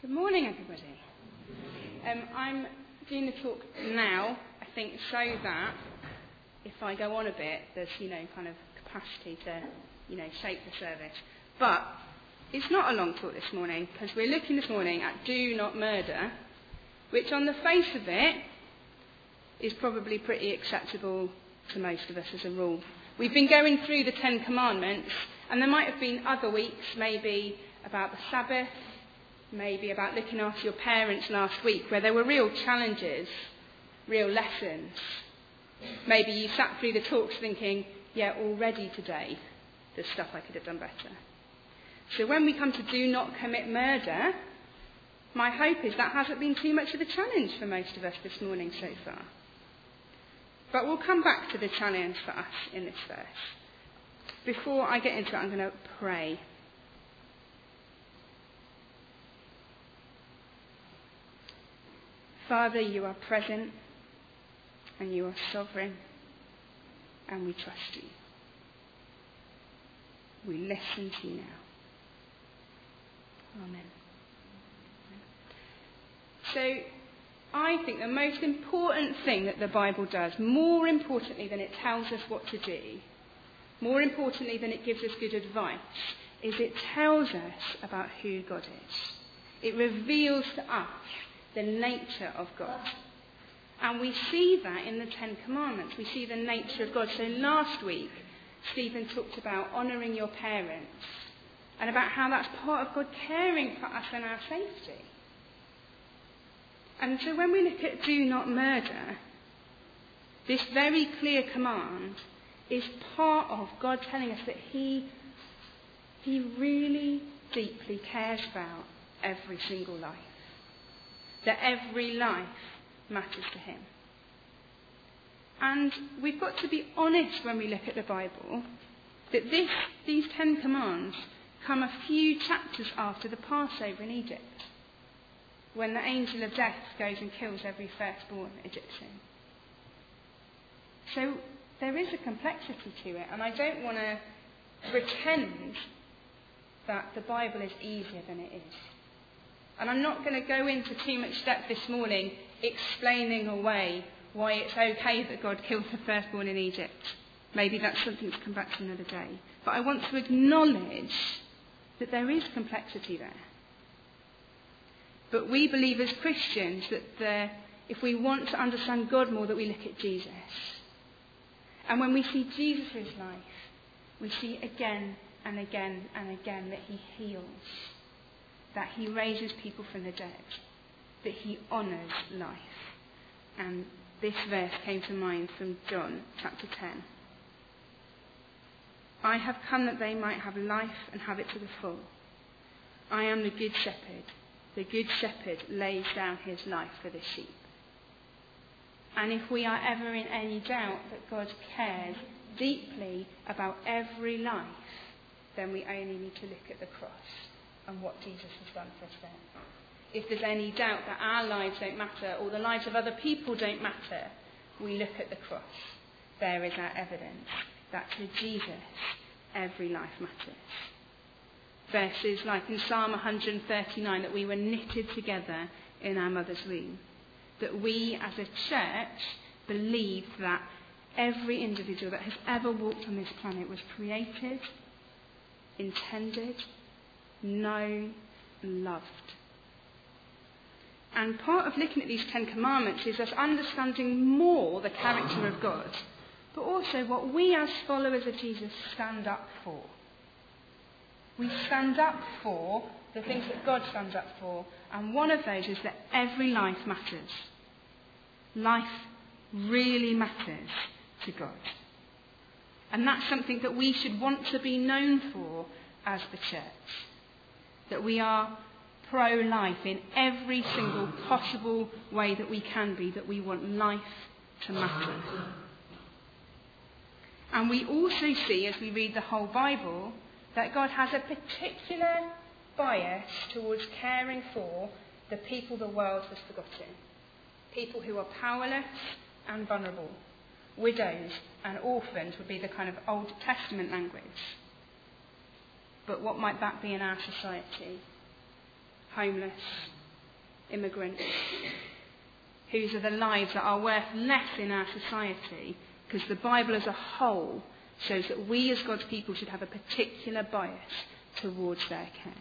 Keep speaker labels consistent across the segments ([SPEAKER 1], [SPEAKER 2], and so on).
[SPEAKER 1] Good morning, everybody. Um, I'm doing the talk now, I think, so that if I go on a bit, there's, you know, kind of capacity to, you know, shape the service. But it's not a long talk this morning, because we're looking this morning at do not murder, which on the face of it is probably pretty acceptable to most of us as a rule. We've been going through the Ten Commandments, and there might have been other weeks, maybe about the Sabbath, maybe about looking after your parents last week, where there were real challenges, real lessons. Maybe you sat through the talks thinking, yeah, already today, there's stuff I could have done better. So when we come to do not commit murder, my hope is that hasn't been too much of a challenge for most of us this morning so far. But we'll come back to the challenge for us in this verse. Before I get into it, I'm going to pray. Father, you are present and you are sovereign, and we trust you. We listen to you now. Amen. So, I think the most important thing that the Bible does, more importantly than it tells us what to do, more importantly than it gives us good advice, is it tells us about who God is. It reveals to us the nature of God. And we see that in the Ten Commandments. We see the nature of God. So last week, Stephen talked about honouring your parents and about how that's part of God caring for us and our safety. And so when we look at do not murder, this very clear command is part of God telling us that He, he really deeply cares about every single life that every life matters to him. And we've got to be honest when we look at the Bible that this, these Ten Commands come a few chapters after the Passover in Egypt, when the angel of death goes and kills every firstborn Egyptian. So there is a complexity to it, and I don't want to pretend that the Bible is easier than it is. And I'm not going to go into too much depth this morning explaining away why it's okay that God killed the firstborn in Egypt. Maybe that's something to come back to another day. But I want to acknowledge that there is complexity there. But we believe as Christians that the, if we want to understand God more, that we look at Jesus. And when we see Jesus' life, we see again and again and again that he heals that he raises people from the dead, that he honours life. And this verse came to mind from John chapter 10. I have come that they might have life and have it to the full. I am the good shepherd. The good shepherd lays down his life for the sheep. And if we are ever in any doubt that God cares deeply about every life, then we only need to look at the cross and what Jesus has done for us there. If there's any doubt that our lives don't matter or the lives of other people don't matter, we look at the cross. There is our evidence that to Jesus every life matters. Verses like in Psalm 139 that we were knitted together in our mother's womb. That we as a church believe that every individual that has ever walked on this planet was created, intended, known, loved. And part of looking at these Ten Commandments is us understanding more the character of God, but also what we as followers of Jesus stand up for. We stand up for the things that God stands up for, and one of those is that every life matters. Life really matters to God. And that's something that we should want to be known for as the church that we are pro life in every single possible way that we can be, that we want life to matter. And we also see, as we read the whole Bible, that God has a particular bias towards caring for the people the world has forgotten. People who are powerless and vulnerable. Widows and orphans would be the kind of Old Testament language but what might that be in our society? homeless, immigrants, whose are the lives that are worth less in our society because the Bible as a whole shows that we as God's people should have a particular bias towards their care.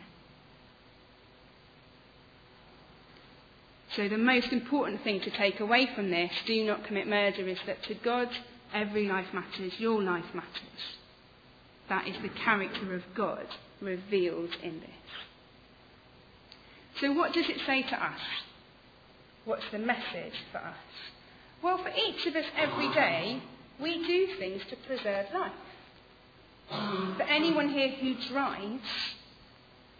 [SPEAKER 1] So, the most important thing to take away from this, do not commit murder, is that to God, every life matters, your life matters. That is the character of God revealed in this. So, what does it say to us? What's the message for us? Well, for each of us every day, we do things to preserve life. For anyone here who drives,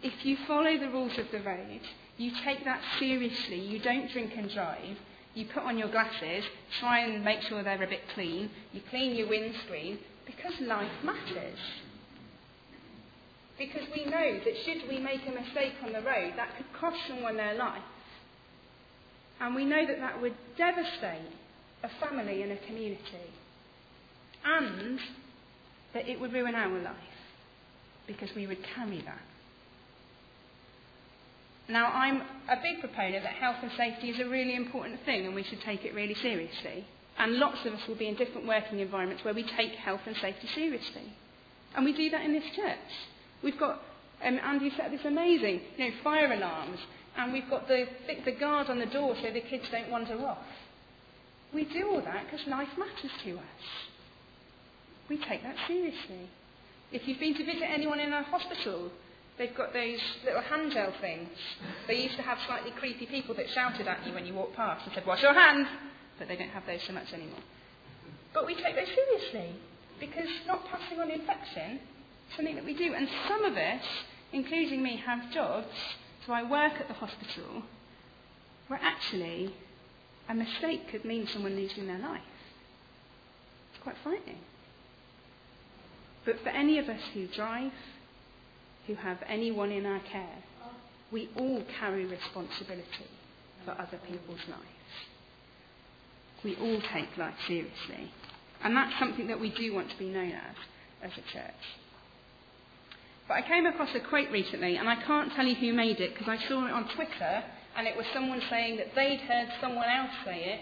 [SPEAKER 1] if you follow the rules of the road, you take that seriously. You don't drink and drive. You put on your glasses, try and make sure they're a bit clean. You clean your windscreen because life matters. Because we know that should we make a mistake on the road, that could cost someone their life. And we know that that would devastate a family and a community. And that it would ruin our life because we would carry that. Now, I'm a big proponent that health and safety is a really important thing and we should take it really seriously. And lots of us will be in different working environments where we take health and safety seriously. And we do that in this church. We've got, um, Andy said this amazing, you know, fire alarms, and we've got the, the guard on the door so the kids don't wander off. We do all that because life matters to us. We take that seriously. If you've been to visit anyone in a hospital, they've got those little hand gel things. They used to have slightly creepy people that shouted at you when you walked past and said, Wash your hands! But they don't have those so much anymore. But we take those seriously because not passing on infection is something that we do. And some of us, including me, have jobs so I work at the hospital where actually a mistake could mean someone losing their life. It's quite frightening. But for any of us who drive, who have anyone in our care, we all carry responsibility for other people's lives. We all take life seriously. And that's something that we do want to be known as as a church. But I came across a quote recently, and I can't tell you who made it because I saw it on Twitter, and it was someone saying that they'd heard someone else say it,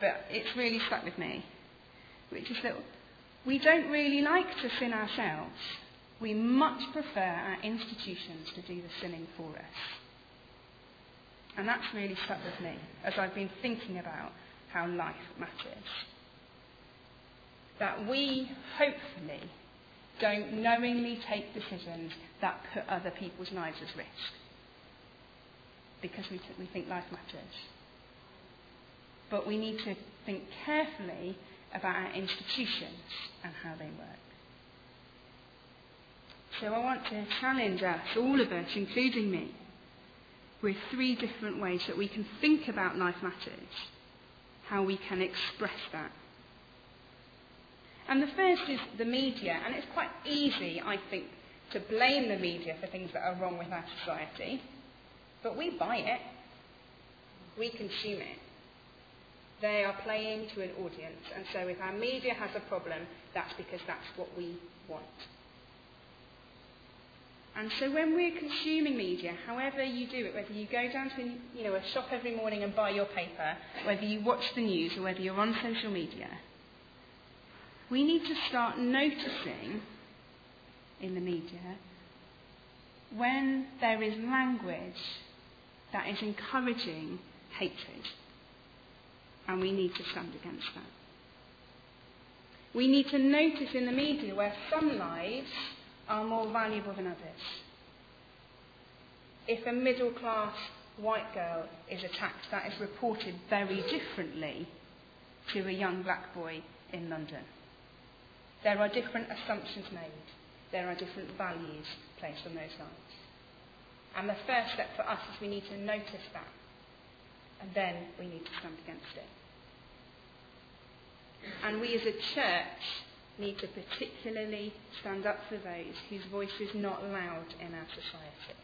[SPEAKER 1] but it's really stuck with me. Which is that we don't really like to sin ourselves. We much prefer our institutions to do the sinning for us. And that's really stuck with me as I've been thinking about how life matters. That we, hopefully, don't knowingly take decisions that put other people's lives at risk. Because we, t- we think life matters. But we need to think carefully about our institutions and how they work. So I want to challenge us, all of us, including me, with three different ways that we can think about life matters, how we can express that and the first is the media, and it's quite easy, I think, to blame the media for things that are wrong with our society. But we buy it, we consume it. They are playing to an audience, and so if our media has a problem, that's because that's what we want. And so when we're consuming media, however you do it, whether you go down to you know, a shop every morning and buy your paper, whether you watch the news, or whether you're on social media, we need to start noticing in the media when there is language that is encouraging hatred. And we need to stand against that. We need to notice in the media where some lives are more valuable than others. If a middle class white girl is attacked, that is reported very differently to a young black boy in London. There are different assumptions made. There are different values placed on those lines. And the first step for us is we need to notice that. And then we need to stand against it. And we as a church need to particularly stand up for those whose voice is not loud in our society.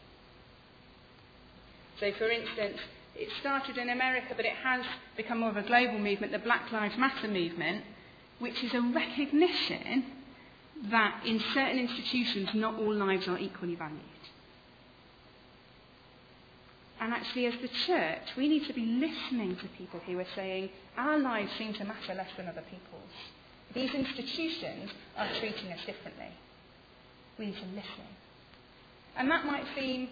[SPEAKER 1] So, for instance, it started in America, but it has become more of a global movement, the Black Lives Matter movement, which is a recognition that in certain institutions not all lives are equally valued. And actually, as the church, we need to be listening to people who are saying, our lives seem to matter less than other people's. These institutions are treating us differently. We need to listen. And that might seem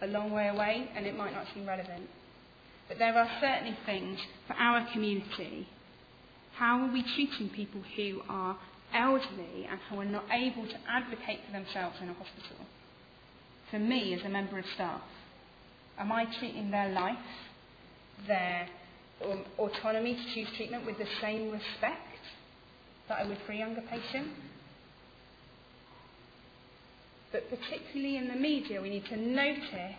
[SPEAKER 1] a long way away and it might not seem relevant. But there are certainly things for our community. How are we treating people who are elderly and who are not able to advocate for themselves in a hospital? For me, as a member of staff, am I treating their life, their um, autonomy to choose treatment with the same respect that I would for a younger patient? But particularly in the media, we need to notice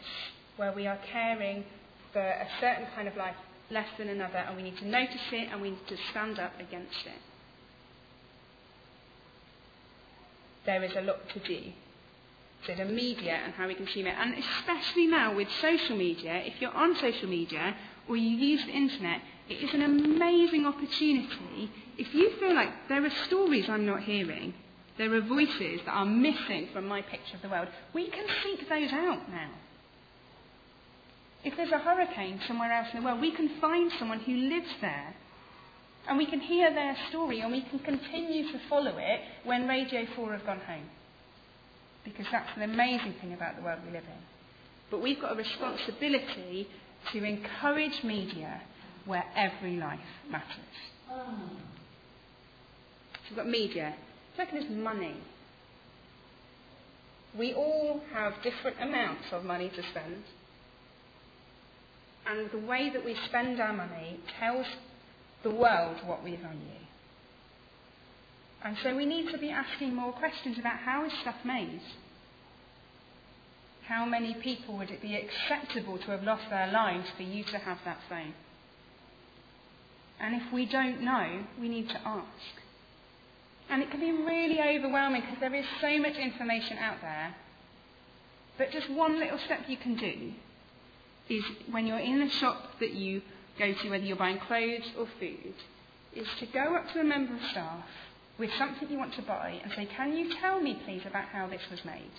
[SPEAKER 1] where we are caring for a certain kind of life less than another, and we need to notice it and we need to stand up against it. There is a lot to do. So the media and how we consume it, and especially now with social media, if you're on social media or you use the internet, it is an amazing opportunity. If you feel like there are stories I'm not hearing, there are voices that are missing from my picture of the world, we can seek those out now. If there's a hurricane somewhere else in the world, we can find someone who lives there. And we can hear their story and we can continue to follow it when Radio 4 have gone home. Because that's an amazing thing about the world we live in. But we've got a responsibility to encourage media where every life matters. So we've got media. Second is money. We all have different amounts of money to spend. And the way that we spend our money tells the world what we value. And so we need to be asking more questions about how is stuff made? How many people would it be acceptable to have lost their lives for you to have that phone? And if we don't know, we need to ask. And it can be really overwhelming because there is so much information out there. But just one little step you can do is when you're in the shop that you go to, whether you're buying clothes or food, is to go up to a member of staff with something you want to buy and say, Can you tell me, please, about how this was made?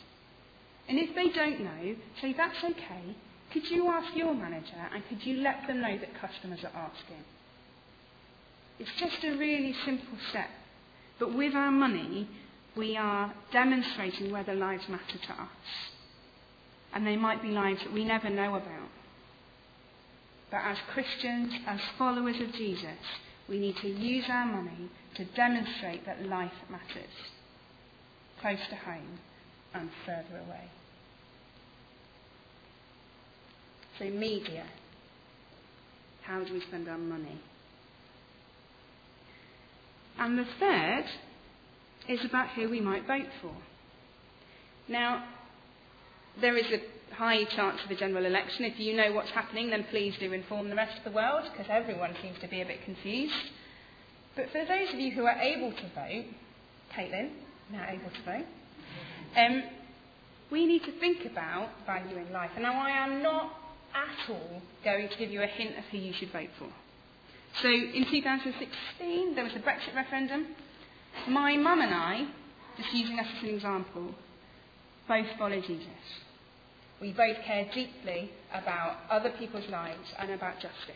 [SPEAKER 1] And if they don't know, say, That's okay. Could you ask your manager and could you let them know that customers are asking? It's just a really simple step. But with our money, we are demonstrating whether lives matter to us. And they might be lives that we never know about. But as Christians, as followers of Jesus, we need to use our money to demonstrate that life matters, close to home and further away. So, media. How do we spend our money? And the third is about who we might vote for. Now, there is a high chance of a general election. If you know what's happening, then please do inform the rest of the world, because everyone seems to be a bit confused. But for those of you who are able to vote, Caitlin, now able to vote, um, we need to think about valuing life. And now I am not at all going to give you a hint of who you should vote for. So in 2016, there was a Brexit referendum. My mum and I, just using us as an example, both follow Jesus. We both care deeply about other people's lives and about justice.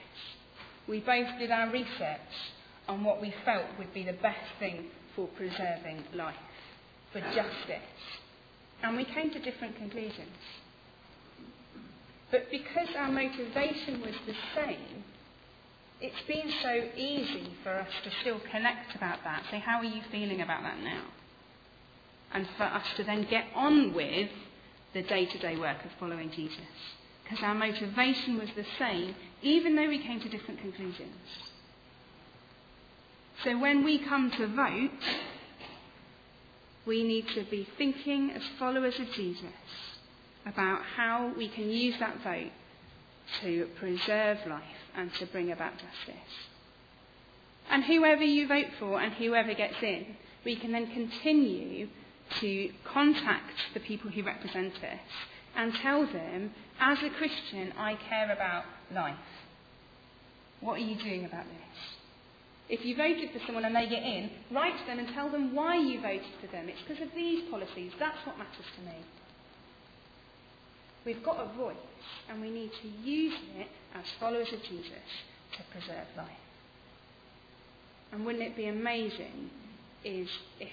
[SPEAKER 1] We both did our research on what we felt would be the best thing for preserving life, for justice. And we came to different conclusions. But because our motivation was the same, it's been so easy for us to still connect about that. Say, how are you feeling about that now? And for us to then get on with the day to day work of following Jesus. Because our motivation was the same, even though we came to different conclusions. So when we come to vote, we need to be thinking as followers of Jesus about how we can use that vote to preserve life and to bring about justice. And whoever you vote for and whoever gets in, we can then continue to contact the people who represent us and tell them, as a Christian, I care about life. What are you doing about this? If you voted for someone and they get in, write to them and tell them why you voted for them. It's because of these policies. That's what matters to me. We've got a voice, and we need to use it as followers of Jesus to preserve life. And wouldn't it be amazing is if,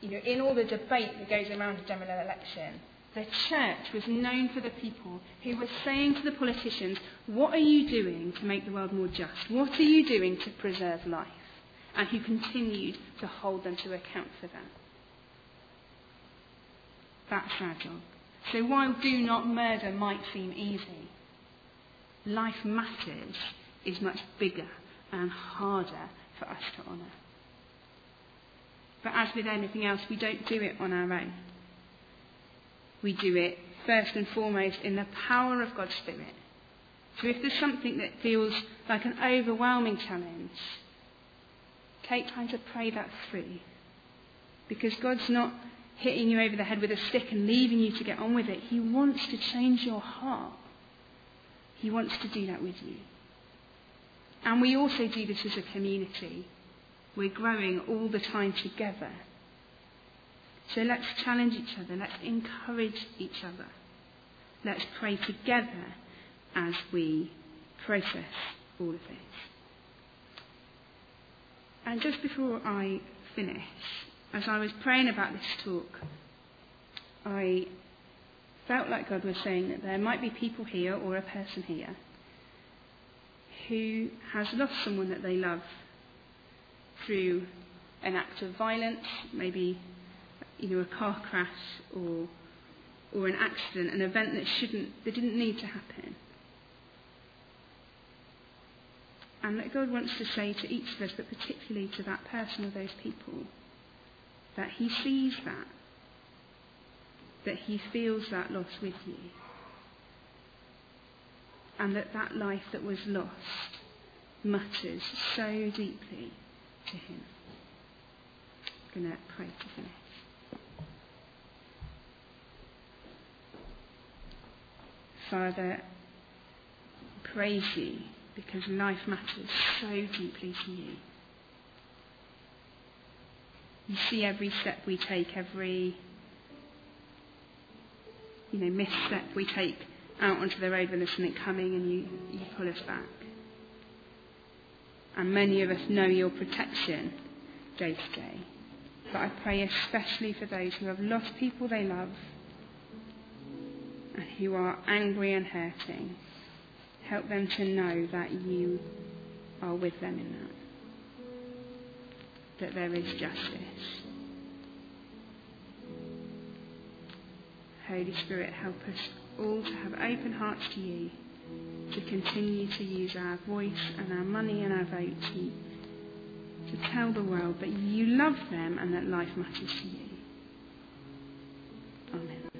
[SPEAKER 1] you know, in all the debate that goes around a general election, the church was known for the people who were saying to the politicians, What are you doing to make the world more just? What are you doing to preserve life? And who continued to hold them to account for that. That's our job. So while do not murder might seem easy, life matters is much bigger and harder for us to honour. But as with anything else, we don't do it on our own. We do it first and foremost in the power of God's Spirit. So if there's something that feels like an overwhelming challenge, take time to pray that through. Because God's not hitting you over the head with a stick and leaving you to get on with it. He wants to change your heart. He wants to do that with you. And we also do this as a community. We're growing all the time together. So let's challenge each other. Let's encourage each other. Let's pray together as we process all of this. And just before I finish, as I was praying about this talk, I felt like God was saying that there might be people here or a person here who has lost someone that they love through an act of violence, maybe you know a car crash or or an accident, an event that shouldn't that didn't need to happen. And that God wants to say to each of us, but particularly to that person or those people, that He sees that, that He feels that loss with you, and that that life that was lost matters so deeply to Him. I'm going to pray to finish. Father, praise you because life matters so deeply to you. You see every step we take, every you know, misstep we take out onto the road when there's something coming and you, you pull us back. And many of us know your protection day to day. But I pray especially for those who have lost people they love and who are angry and hurting. Help them to know that you are with them in that that there is justice. Holy Spirit, help us all to have open hearts to you, to continue to use our voice and our money and our vote to, to tell the world that you love them and that life matters to you.